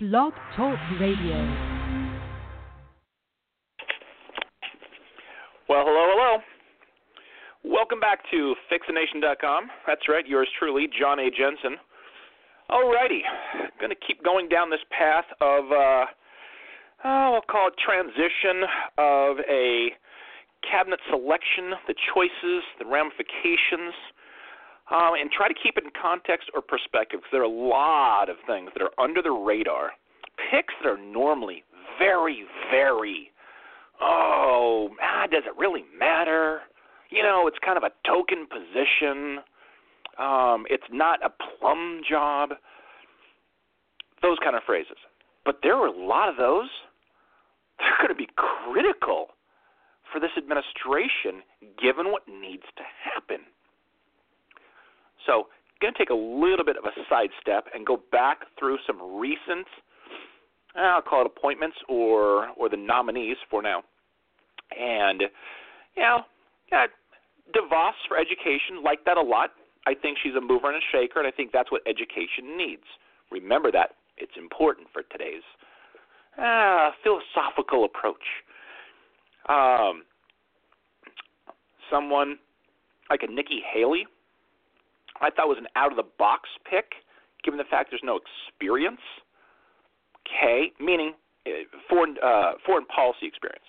Blog Talk Radio. Well, hello, hello. Welcome back to FixTheNation.com. That's right, yours truly, John A. Jensen. Alrighty, going to keep going down this path of, uh, oh, I'll call it transition of a cabinet selection, the choices, the ramifications, um, and try to keep it in context or perspective because there are a lot of things that are under the radar. Picks that are normally very, very, oh, ah, does it really matter? You know, it's kind of a token position. Um, it's not a plum job. Those kind of phrases. But there are a lot of those. They're going to be critical for this administration given what needs to happen. So, going to take a little bit of a sidestep and go back through some recent, I'll call it appointments or or the nominees for now. And, you know, yeah, DeVos for education, like that a lot. I think she's a mover and a shaker, and I think that's what education needs. Remember that. It's important for today's uh, philosophical approach. Um, someone like a Nikki Haley, I thought was an out of the box pick, given the fact there's no experience. K, meaning uh, foreign uh, foreign policy experience.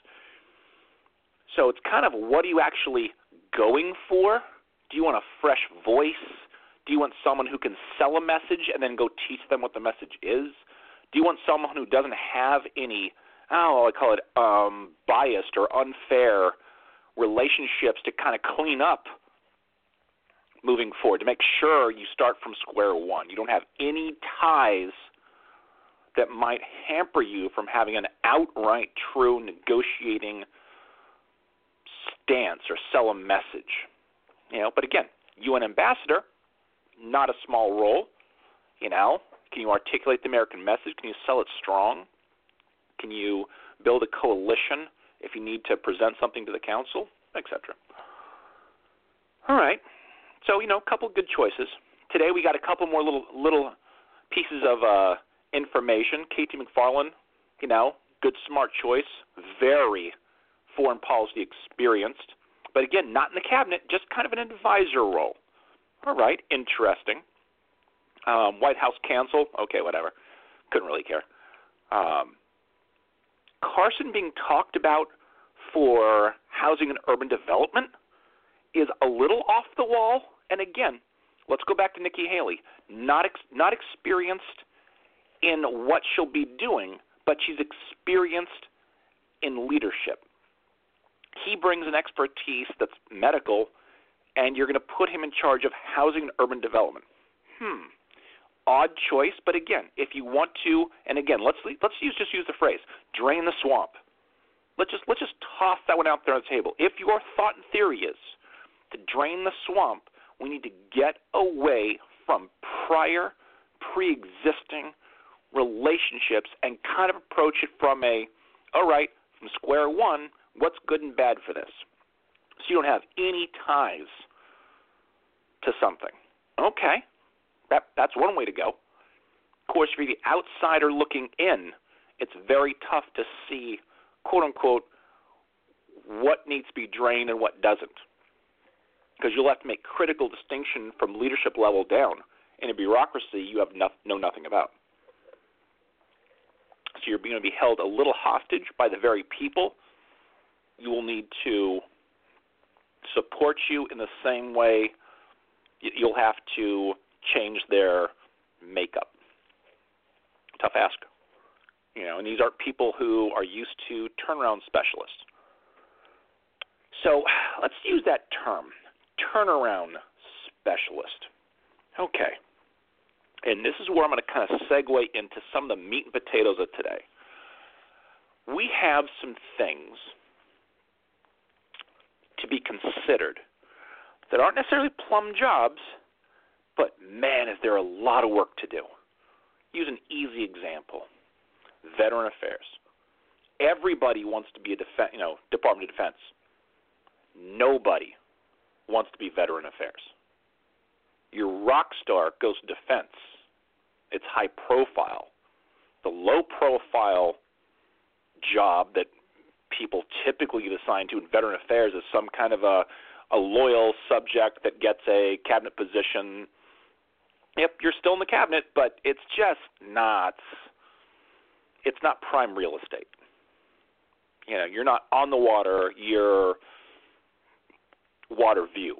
So it's kind of what are you actually going for? Do you want a fresh voice? Do you want someone who can sell a message and then go teach them what the message is? Do you want someone who doesn't have any, oh, I call it um, biased or unfair relationships to kind of clean up moving forward, to make sure you start from square one? You don't have any ties that might hamper you from having an outright true negotiating stance or sell a message. You know, but again, UN ambassador, not a small role. You know, can you articulate the American message? Can you sell it strong? Can you build a coalition if you need to present something to the council, etc. All right. So you know, a couple good choices. Today we got a couple more little little pieces of uh, information. KT McFarland, you know, good smart choice, very foreign policy experienced, but again, not in the cabinet, just kind of an advisor role. All right, interesting. Um, White House counsel, okay, whatever. Couldn't really care. Um, Carson being talked about for housing and urban development is a little off the wall. And again, let's go back to Nikki Haley. Not ex- not experienced in what she'll be doing, but she's experienced in leadership. He brings an expertise that's medical, and you're going to put him in charge of housing and urban development. Hmm. Odd choice, but again, if you want to, and again, let's let's use just use the phrase drain the swamp. Let's just let's just toss that one out there on the table. If your thought and theory is to drain the swamp, we need to get away from prior, pre-existing relationships and kind of approach it from a, all right, from square one, what's good and bad for this? So you don't have any ties to something. Okay, that that's one way to go. Of course, for the outsider looking in, it's very tough to see, quote unquote, what needs to be drained and what doesn't, because you'll have to make critical distinction from leadership level down in a bureaucracy you have no, know nothing about. So you're going to be held a little hostage by the very people you will need to support you in the same way you'll have to change their makeup. Tough ask. You know, and these aren't people who are used to turnaround specialists. So let's use that term, turnaround specialist. Okay. And this is where I'm going to kind of segue into some of the meat and potatoes of today. We have some things to be considered that aren't necessarily plum jobs, but man, is there a lot of work to do. Use an easy example: Veteran Affairs. Everybody wants to be a def- you know Department of Defense. Nobody wants to be Veteran Affairs. Your rock star goes to defense. It's high profile. the low profile job that people typically get assigned to in veteran affairs is some kind of a a loyal subject that gets a cabinet position. Yep, you're still in the cabinet, but it's just not it's not prime real estate. You know, you're not on the water, you're water view.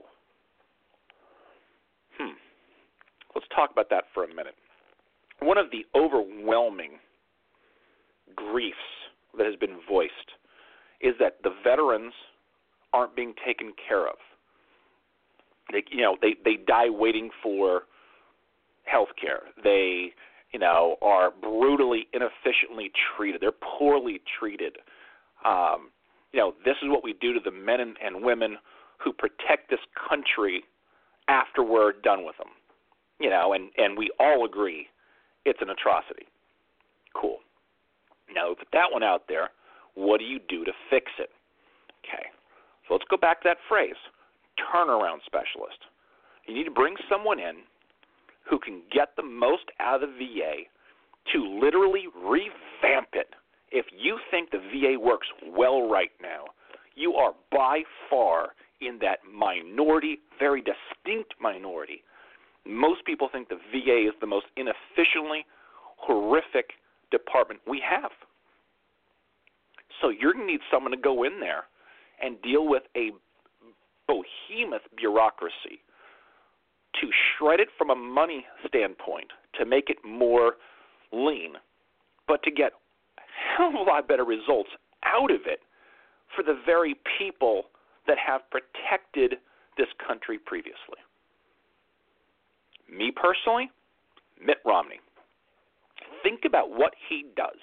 Hmm. Let's talk about that for a minute. One of the overwhelming griefs that has been voiced is that the veterans aren't being taken care of. They, you know, they they die waiting for health care. They, you know, are brutally inefficiently treated. They're poorly treated. Um, you know, this is what we do to the men and, and women who protect this country after we're done with them. You know, and and we all agree it's an atrocity. Cool. Now, we put that one out there. What do you do to fix it? Okay. So let's go back to that phrase turnaround specialist. You need to bring someone in who can get the most out of the VA to literally revamp it. If you think the VA works well right now, you are by far in that minority, very distinct minority. Most people think the VA is the most inefficiently horrific department we have. So you're going to need someone to go in there and deal with a behemoth bureaucracy to shred it from a money standpoint to make it more lean, but to get a hell of a lot better results out of it for the very people that have protected this country previously. Me personally, Mitt Romney. Think about what he does.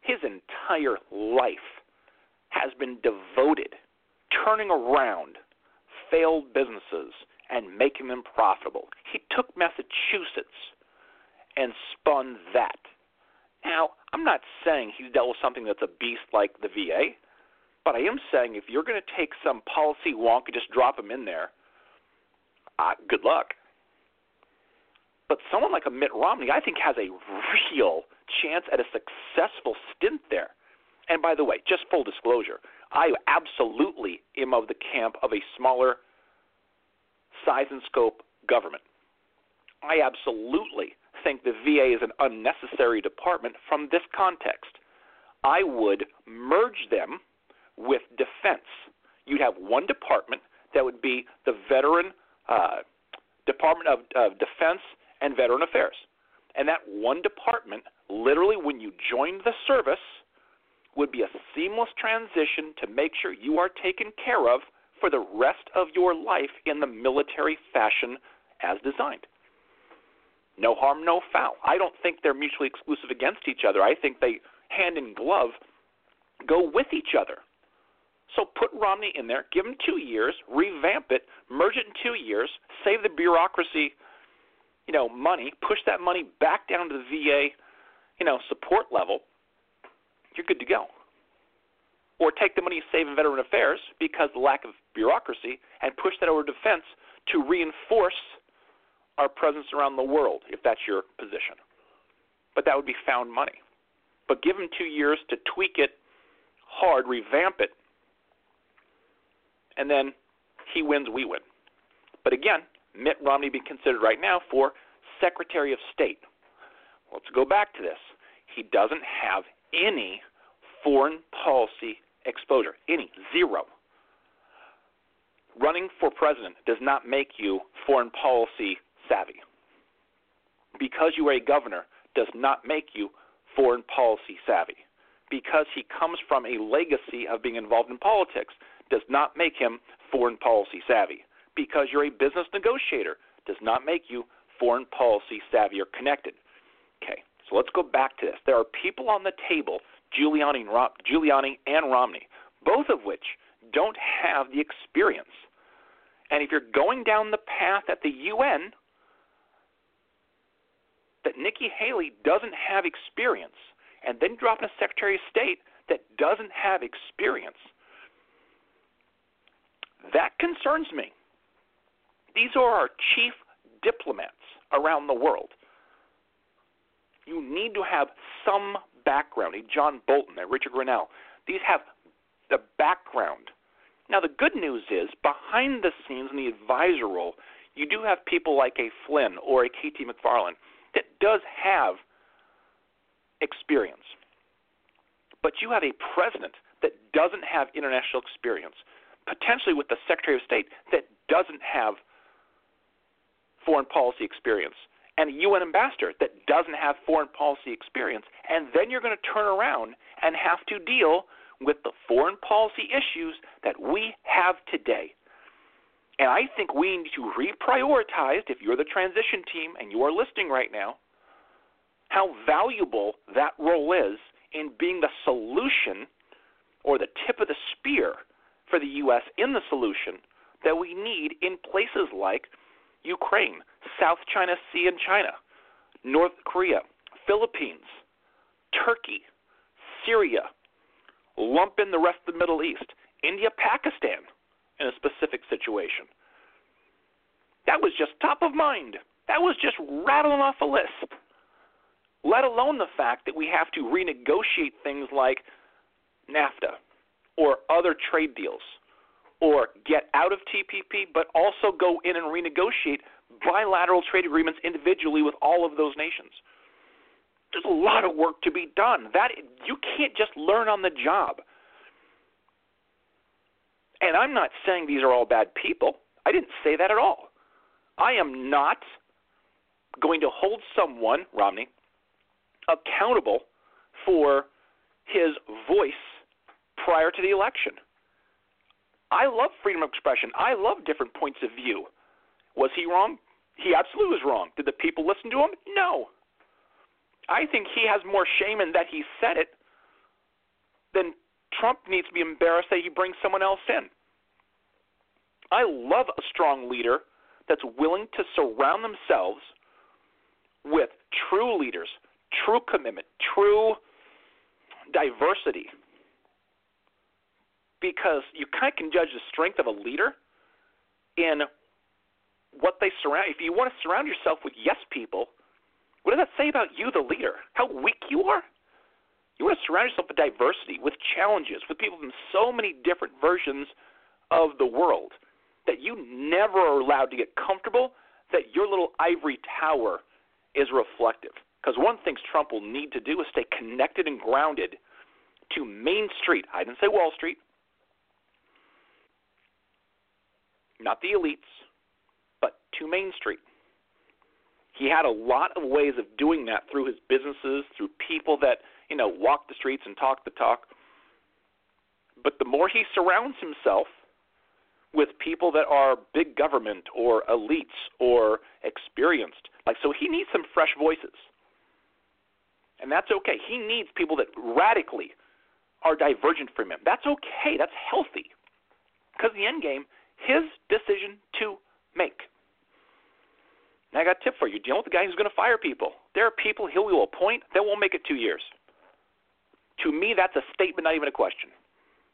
His entire life has been devoted turning around failed businesses and making them profitable. He took Massachusetts and spun that. Now, I'm not saying he's dealt with something that's a beast like the VA, but I am saying if you're going to take some policy wonk and just drop him in there, uh, good luck. But someone like a Mitt Romney, I think, has a real chance at a successful stint there. And by the way, just full disclosure, I absolutely am of the camp of a smaller size and scope government. I absolutely think the VA is an unnecessary department from this context. I would merge them with defense. You'd have one department that would be the Veteran uh, Department of, of Defense and Veteran Affairs. And that one department, literally, when you joined the service, would be a seamless transition to make sure you are taken care of for the rest of your life in the military fashion as designed. No harm, no foul. I don't think they're mutually exclusive against each other. I think they, hand in glove, go with each other. So put Romney in there, give him two years, revamp it, merge it in two years, save the bureaucracy, you know, money, push that money back down to the VA, you know, support level, you're good to go. Or take the money you save in veteran affairs because the lack of bureaucracy and push that over defense to reinforce our presence around the world, if that's your position. But that would be found money. But give him two years to tweak it hard, revamp it, and then he wins, we win. But again, Mitt Romney being considered right now for Secretary of State. Let's go back to this. He doesn't have any foreign policy exposure. Any. Zero. Running for president does not make you foreign policy savvy. Because you are a governor does not make you foreign policy savvy. Because he comes from a legacy of being involved in politics does not make him foreign policy savvy. Because you're a business negotiator does not make you foreign policy savvy or connected. Okay, so let's go back to this. There are people on the table Giuliani and, Rom- Giuliani and Romney, both of which don't have the experience. And if you're going down the path at the UN that Nikki Haley doesn't have experience, and then dropping a Secretary of State that doesn't have experience, that concerns me. These are our chief diplomats around the world. You need to have some background. John Bolton, a Richard Grenell. These have the background. Now, the good news is, behind the scenes in the advisor role, you do have people like a Flynn or a KT McFarland that does have experience. But you have a president that doesn't have international experience, potentially with the Secretary of State that doesn't have foreign policy experience, and a UN ambassador that doesn't have foreign policy experience, and then you're going to turn around and have to deal with the foreign policy issues that we have today. And I think we need to reprioritize, if you're the transition team and you are listening right now, how valuable that role is in being the solution or the tip of the spear for the U.S. in the solution that we need in places like Ukraine, South China Sea and China, North Korea, Philippines, Turkey, Syria, lump in the rest of the Middle East, India, Pakistan in a specific situation. That was just top of mind. That was just rattling off a list. Let alone the fact that we have to renegotiate things like NAFTA or other trade deals or get out of TPP, but also go in and renegotiate bilateral trade agreements individually with all of those nations. There's a lot of work to be done. That you can't just learn on the job. And I'm not saying these are all bad people. I didn't say that at all. I am not going to hold someone, Romney, accountable for his voice prior to the election. I love freedom of expression. I love different points of view. Was he wrong? He absolutely was wrong. Did the people listen to him? No. I think he has more shame in that he said it than Trump needs to be embarrassed that he brings someone else in. I love a strong leader that's willing to surround themselves with true leaders, true commitment, true diversity. Because you kind of can judge the strength of a leader in what they surround. If you want to surround yourself with yes people, what does that say about you, the leader? How weak you are? You want to surround yourself with diversity, with challenges, with people from so many different versions of the world that you never are allowed to get comfortable that your little ivory tower is reflective. Because one things Trump will need to do is stay connected and grounded to Main Street. I didn't say Wall Street, not the elites, but to Main Street. He had a lot of ways of doing that through his businesses, through people that, you know, walk the streets and talk the talk. But the more he surrounds himself with people that are big government or elites or experienced. Like so he needs some fresh voices. And that's okay. He needs people that radically are divergent from him. That's okay. That's healthy. Because the end game, his decision to make. Now I got a tip for you. Dealing with the guy who's going to fire people. There are people he will appoint that won't make it two years. To me, that's a statement, not even a question.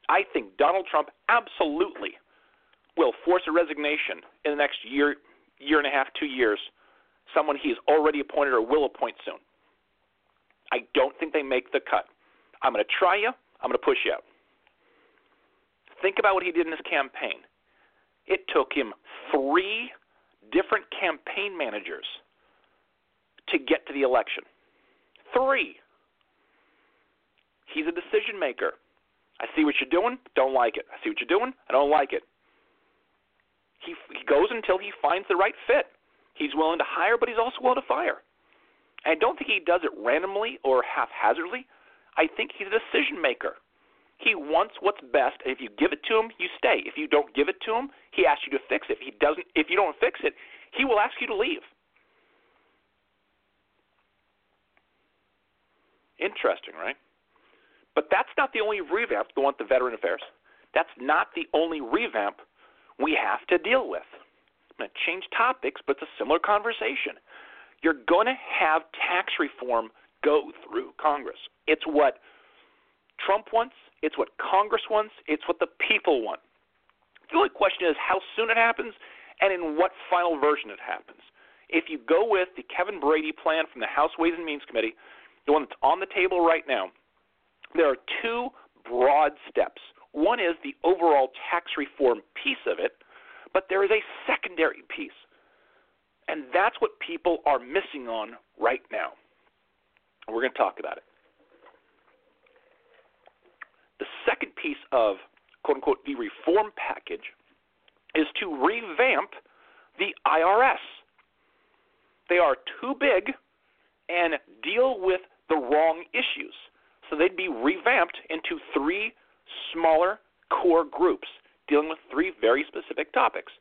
I think Donald Trump absolutely will force a resignation in the next year, year and a half, two years, someone he's already appointed or will appoint soon. I don't think they make the cut. I'm going to try you. I'm going to push you out. Think about what he did in his campaign. It took him three different campaign managers to get to the election. Three. He's a decision maker. I see what you're doing, don't like it. I see what you're doing, I don't like it. He, he goes until he finds the right fit. He's willing to hire, but he's also willing to fire. And I don't think he does it randomly or haphazardly. I think he's a decision maker. He wants what's best, and if you give it to him, you stay. If you don't give it to him, he asks you to fix it. If he doesn't, if you don't fix it, he will ask you to leave. Interesting, right? But that's not the only revamp the one the veteran affairs. That's not the only revamp we have to deal with. I'm going to change topics, but it's a similar conversation. You're going to have tax reform go through Congress. It's what Trump wants, it's what Congress wants, it's what the people want. The only question is how soon it happens and in what final version it happens. If you go with the Kevin Brady plan from the House Ways and Means Committee, the one that's on the table right now, there are two broad steps. One is the overall tax reform piece of it, but there is a secondary piece. And that's what people are missing on right now. We're going to talk about it. The second piece of quote unquote the reform package is to revamp the IRS. They are too big and deal with the wrong issues. So they'd be revamped into three smaller core groups dealing with three very specific topics.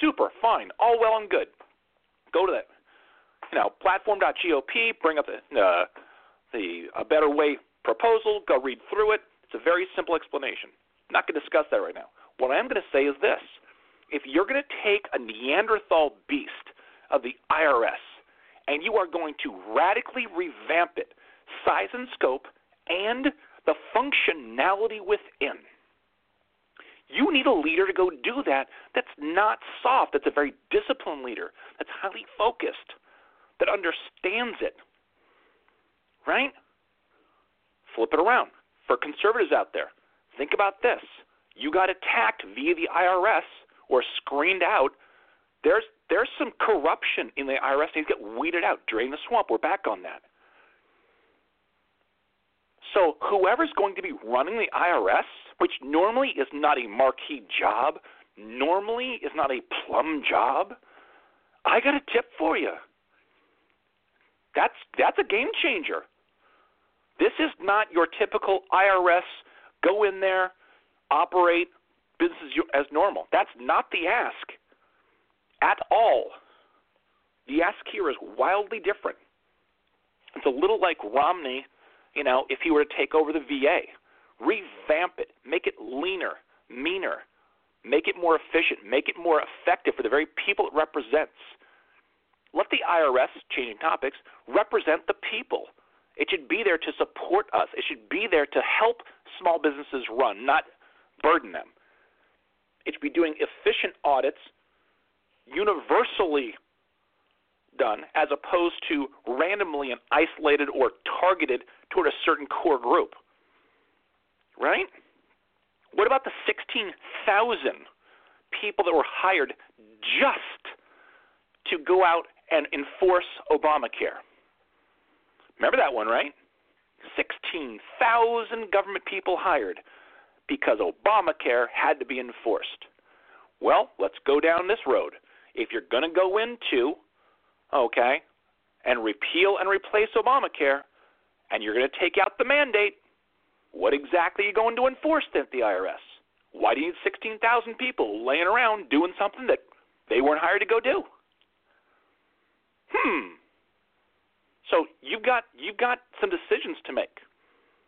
Super, fine, all well and good. Go to that, you know, platform.gop, bring up the, uh, the a better way proposal, go read through it. It's a very simple explanation. I'm not going to discuss that right now. What I am going to say is this if you're going to take a Neanderthal beast of the IRS and you are going to radically revamp it, size and scope, and the functionality within. You need a leader to go do that that's not soft, that's a very disciplined leader, that's highly focused, that understands it. Right? Flip it around. For conservatives out there, think about this. You got attacked via the IRS or screened out. There's there's some corruption in the IRS needs to get weeded out. Drain the swamp. We're back on that. So whoever's going to be running the IRS, which normally is not a marquee job, normally is not a plum job, I got a tip for you. That's that's a game changer. This is not your typical IRS go in there, operate business as normal. That's not the ask at all. The ask here is wildly different. It's a little like Romney you know, if he were to take over the VA, revamp it, make it leaner, meaner, make it more efficient, make it more effective for the very people it represents. Let the IRS, changing topics, represent the people. It should be there to support us. It should be there to help small businesses run, not burden them. It should be doing efficient audits, universally done as opposed to randomly and isolated or targeted toward a certain core group. Right? What about the 16,000 people that were hired just to go out and enforce Obamacare? Remember that one, right? 16,000 government people hired because Obamacare had to be enforced. Well, let's go down this road. If you're going to go into okay, and repeal and replace Obamacare, and you're going to take out the mandate, what exactly are you going to enforce at the IRS? Why do you need 16,000 people laying around doing something that they weren't hired to go do? Hmm. So you've got you've got some decisions to make.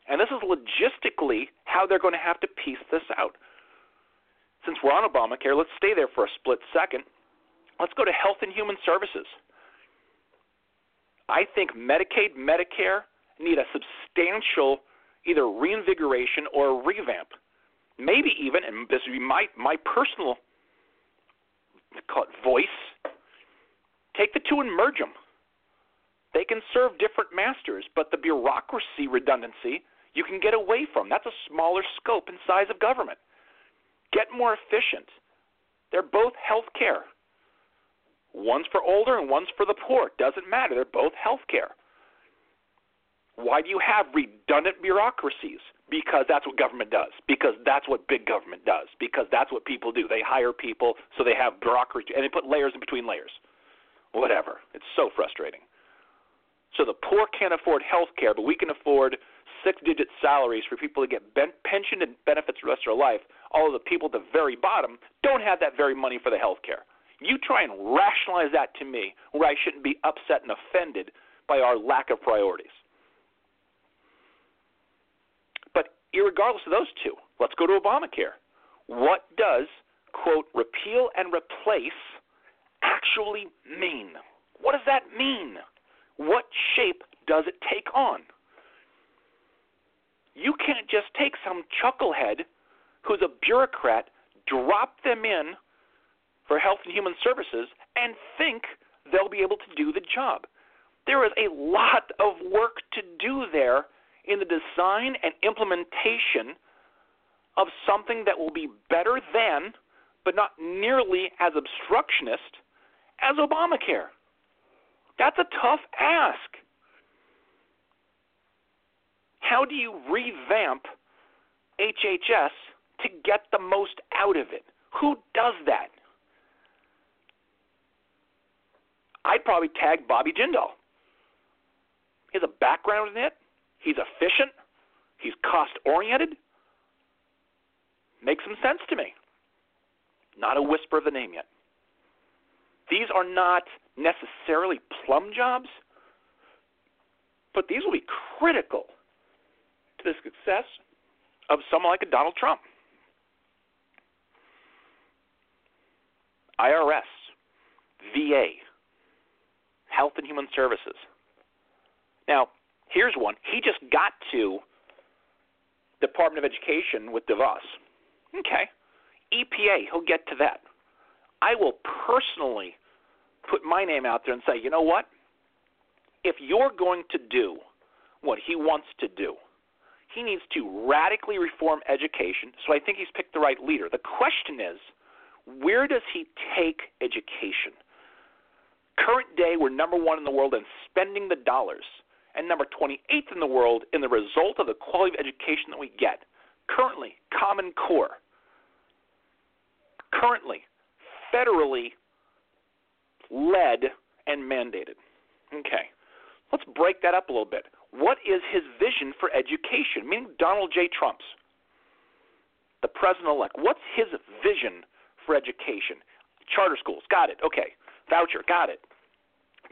And this is logistically how they're going to have to piece this out. Since we're on Obamacare, let's stay there for a split second. Let's go to Health and Human Services. I think Medicaid, Medicare need a substantial either reinvigoration or revamp. Maybe even, and this would be my, my personal call it voice, take the two and merge them. They can serve different masters, but the bureaucracy redundancy you can get away from. That's a smaller scope and size of government. Get more efficient. They're both health care. One's for older and one's for the poor. Doesn't matter. They're both health care. Why do you have redundant bureaucracies? Because that's what government does. Because that's what big government does. Because that's what people do. They hire people so they have bureaucracy and they put layers in between layers. Whatever. It's so frustrating. So the poor can't afford health care, but we can afford six digit salaries for people to get ben- pension and benefits the rest of their life. All of the people at the very bottom don't have that very money for the health care. You try and rationalize that to me where I shouldn't be upset and offended by our lack of priorities. But regardless of those two, let's go to Obamacare. What does, quote, repeal and replace actually mean? What does that mean? What shape does it take on? You can't just take some chucklehead who's a bureaucrat, drop them in for Health and Human Services and think they'll be able to do the job. There is a lot of work to do there in the design and implementation of something that will be better than, but not nearly as obstructionist as Obamacare. That's a tough ask. How do you revamp HHS to get the most out of it? Who does that? I'd probably tag Bobby Jindal. He has a background in it. He's efficient. He's cost oriented. Makes some sense to me. Not a whisper of the name yet. These are not necessarily plum jobs, but these will be critical to the success of someone like a Donald Trump. IRS, VA, Health and Human Services. Now, here's one. He just got to Department of Education with DeVos. Okay. EPA, he'll get to that. I will personally put my name out there and say, you know what? If you're going to do what he wants to do, he needs to radically reform education. So I think he's picked the right leader. The question is, where does he take education? Current day, we're number one in the world in spending the dollars, and number 28th in the world in the result of the quality of education that we get. Currently, Common Core. Currently, federally led and mandated. Okay, let's break that up a little bit. What is his vision for education? Meaning Donald J. Trump's, the president elect. What's his vision for education. Charter schools, got it. Okay. Voucher, got it.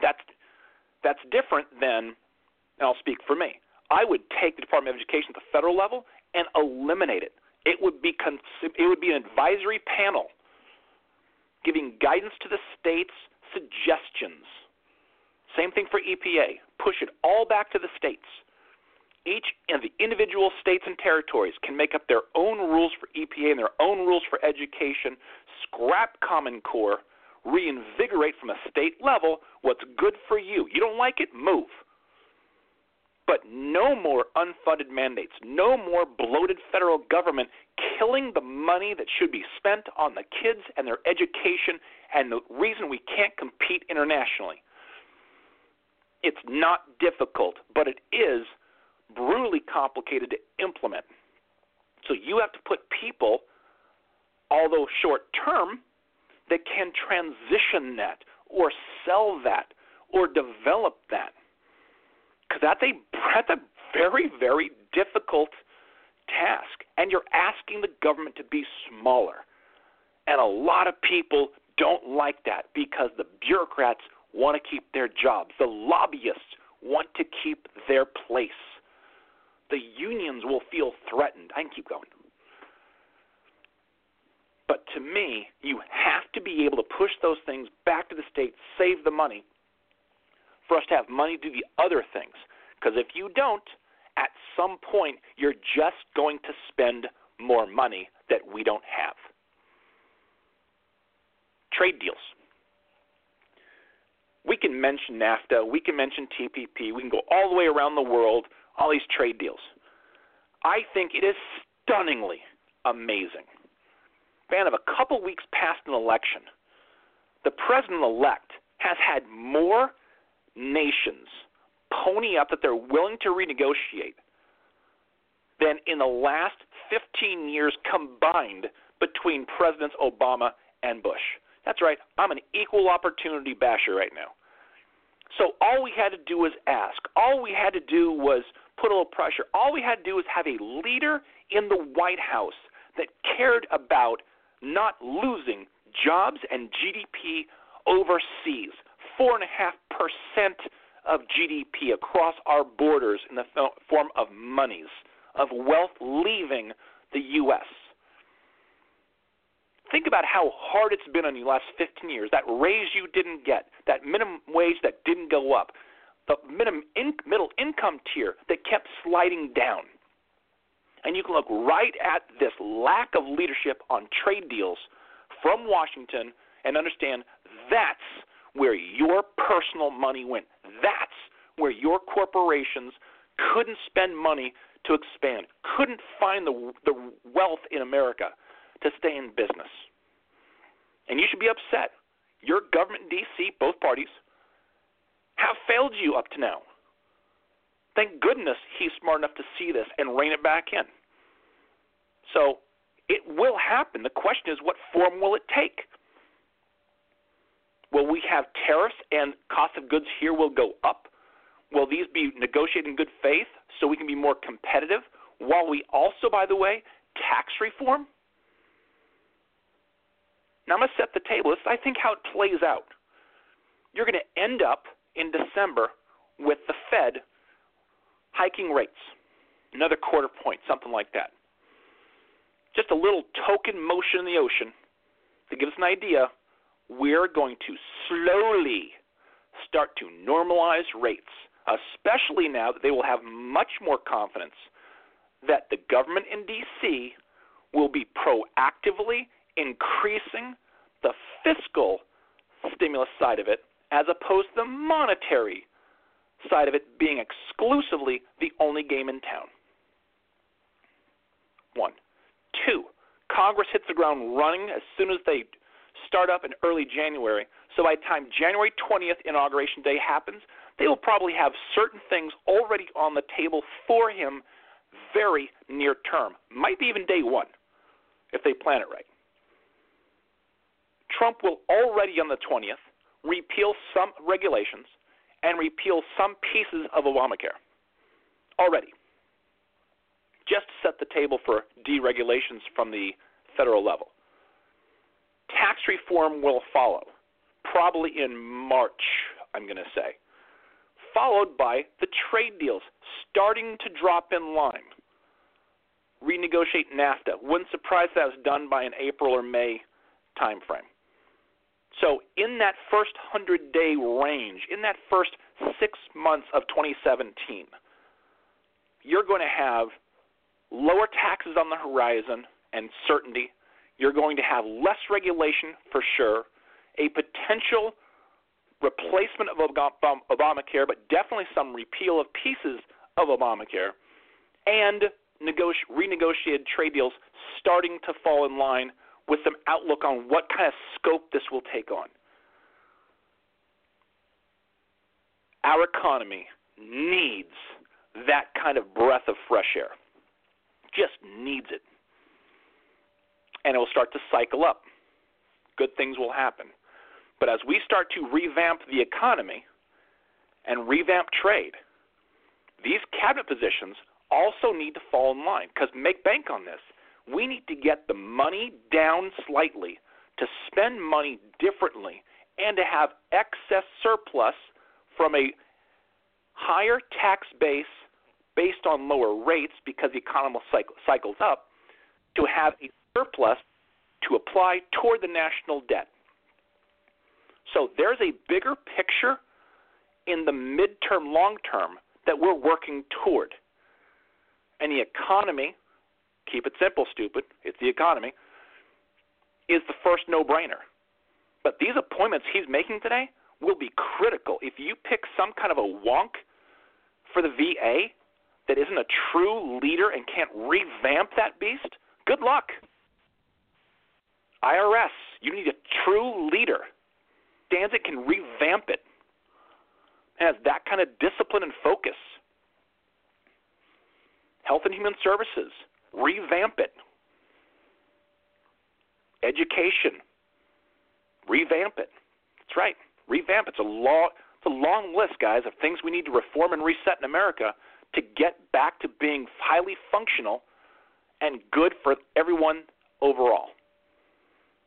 That's that's different than, and I'll speak for me. I would take the Department of Education at the federal level and eliminate it. It would be cons- it would be an advisory panel giving guidance to the states, suggestions. Same thing for EPA. Push it all back to the states each of the individual states and territories can make up their own rules for EPA and their own rules for education, scrap Common Core, reinvigorate from a state level what's good for you. You don't like it? Move. But no more unfunded mandates, no more bloated federal government killing the money that should be spent on the kids and their education and the reason we can't compete internationally. It's not difficult, but it is brutally complicated to implement. So you have to put people, although short term, that can transition that or sell that or develop that. Because that's a, that's a very, very difficult task. And you're asking the government to be smaller. And a lot of people don't like that because the bureaucrats want to keep their jobs, the lobbyists want to keep their place the unions will feel threatened. I can keep going. But to me, you have to be able to push those things back to the state, save the money for us to have money to do the other things. Because if you don't, at some point, you're just going to spend more money that we don't have. Trade deals. We can mention NAFTA, we can mention TPP, we can go all the way around the world all these trade deals. I think it is stunningly amazing. Span of a couple weeks past an election, the president elect has had more nations pony up that they're willing to renegotiate than in the last 15 years combined between Presidents Obama and Bush. That's right, I'm an equal opportunity basher right now. So all we had to do was ask. All we had to do was put a little pressure. All we had to do was have a leader in the White House that cared about not losing jobs and GDP overseas. 4.5% of GDP across our borders in the form of monies, of wealth leaving the U.S. Think about how hard it's been on you the last 15 years. That raise you didn't get, that minimum wage that didn't go up, the minimum in, middle income tier that kept sliding down. And you can look right at this lack of leadership on trade deals from Washington and understand that's where your personal money went. That's where your corporations couldn't spend money to expand, couldn't find the the wealth in America to stay in business. And you should be upset. Your government in D.C., both parties, have failed you up to now. Thank goodness he's smart enough to see this and rein it back in. So it will happen. The question is, what form will it take? Will we have tariffs and cost of goods here will go up? Will these be negotiated in good faith so we can be more competitive while we also, by the way, tax reform? Now I'm going to set the table. This is, I think, how it plays out. You're going to end up in December with the Fed hiking rates, another quarter point, something like that. Just a little token motion in the ocean to give us an idea. We're going to slowly start to normalize rates, especially now that they will have much more confidence that the government in D.C. will be proactively increasing the fiscal stimulus side of it as opposed to the monetary side of it being exclusively the only game in town. One. Two, Congress hits the ground running as soon as they start up in early January. So by the time January 20th inauguration day happens, they will probably have certain things already on the table for him very near term. Might be even day one if they plan it right. Trump will already on the 20th repeal some regulations and repeal some pieces of Obamacare. Already. Just to set the table for deregulations from the federal level. Tax reform will follow, probably in March, I'm going to say, followed by the trade deals starting to drop in line. Renegotiate NAFTA. Wouldn't surprise that was done by an April or May timeframe. So, in that first 100 day range, in that first six months of 2017, you're going to have lower taxes on the horizon and certainty. You're going to have less regulation for sure, a potential replacement of um, Obamacare, but definitely some repeal of pieces of Obamacare, and renegotiated trade deals starting to fall in line with some outlook on what kind of scope this will take on. Our economy needs that kind of breath of fresh air. Just needs it. And it will start to cycle up. Good things will happen. But as we start to revamp the economy and revamp trade, these cabinet positions also need to fall in line because make bank on this we need to get the money down slightly to spend money differently and to have excess surplus from a higher tax base based on lower rates because the economy cycle, cycles up to have a surplus to apply toward the national debt. So there's a bigger picture in the midterm, long term that we're working toward. And the economy keep it simple, stupid, it's the economy, is the first no brainer. But these appointments he's making today will be critical. If you pick some kind of a wonk for the VA that isn't a true leader and can't revamp that beast, good luck. IRS, you need a true leader. Danzig can revamp it. Has that kind of discipline and focus. Health and Human Services, revamp it. Education, revamp it. That's right, revamp. It's a it's a long list, guys, of things we need to reform and reset in America to get back to being highly functional and good for everyone overall.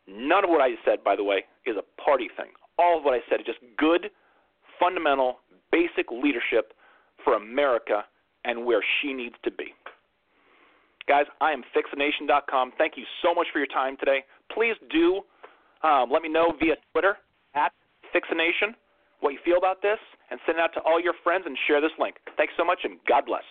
None of what I said, by the way, is a party thing. All of what I said is just good, fundamental, basic leadership for America and where she needs to be. Guys, I am fixthenation.com. Thank you so much for your time today. Please do um, let me know via Twitter at fixthenation what you feel about this and send it out to all your friends and share this link. Thanks so much and God bless.